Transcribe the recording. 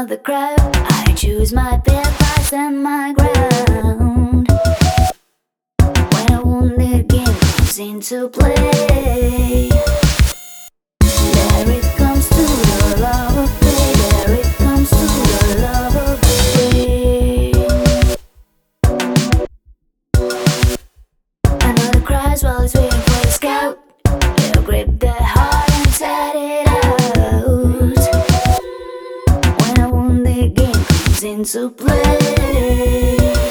another crowd. I choose my path, and my ground. When a wounded game comes into play, there it comes to the love of play. There it comes to the love of play. Another cries while he's waiting for the scout. He'll grip into play.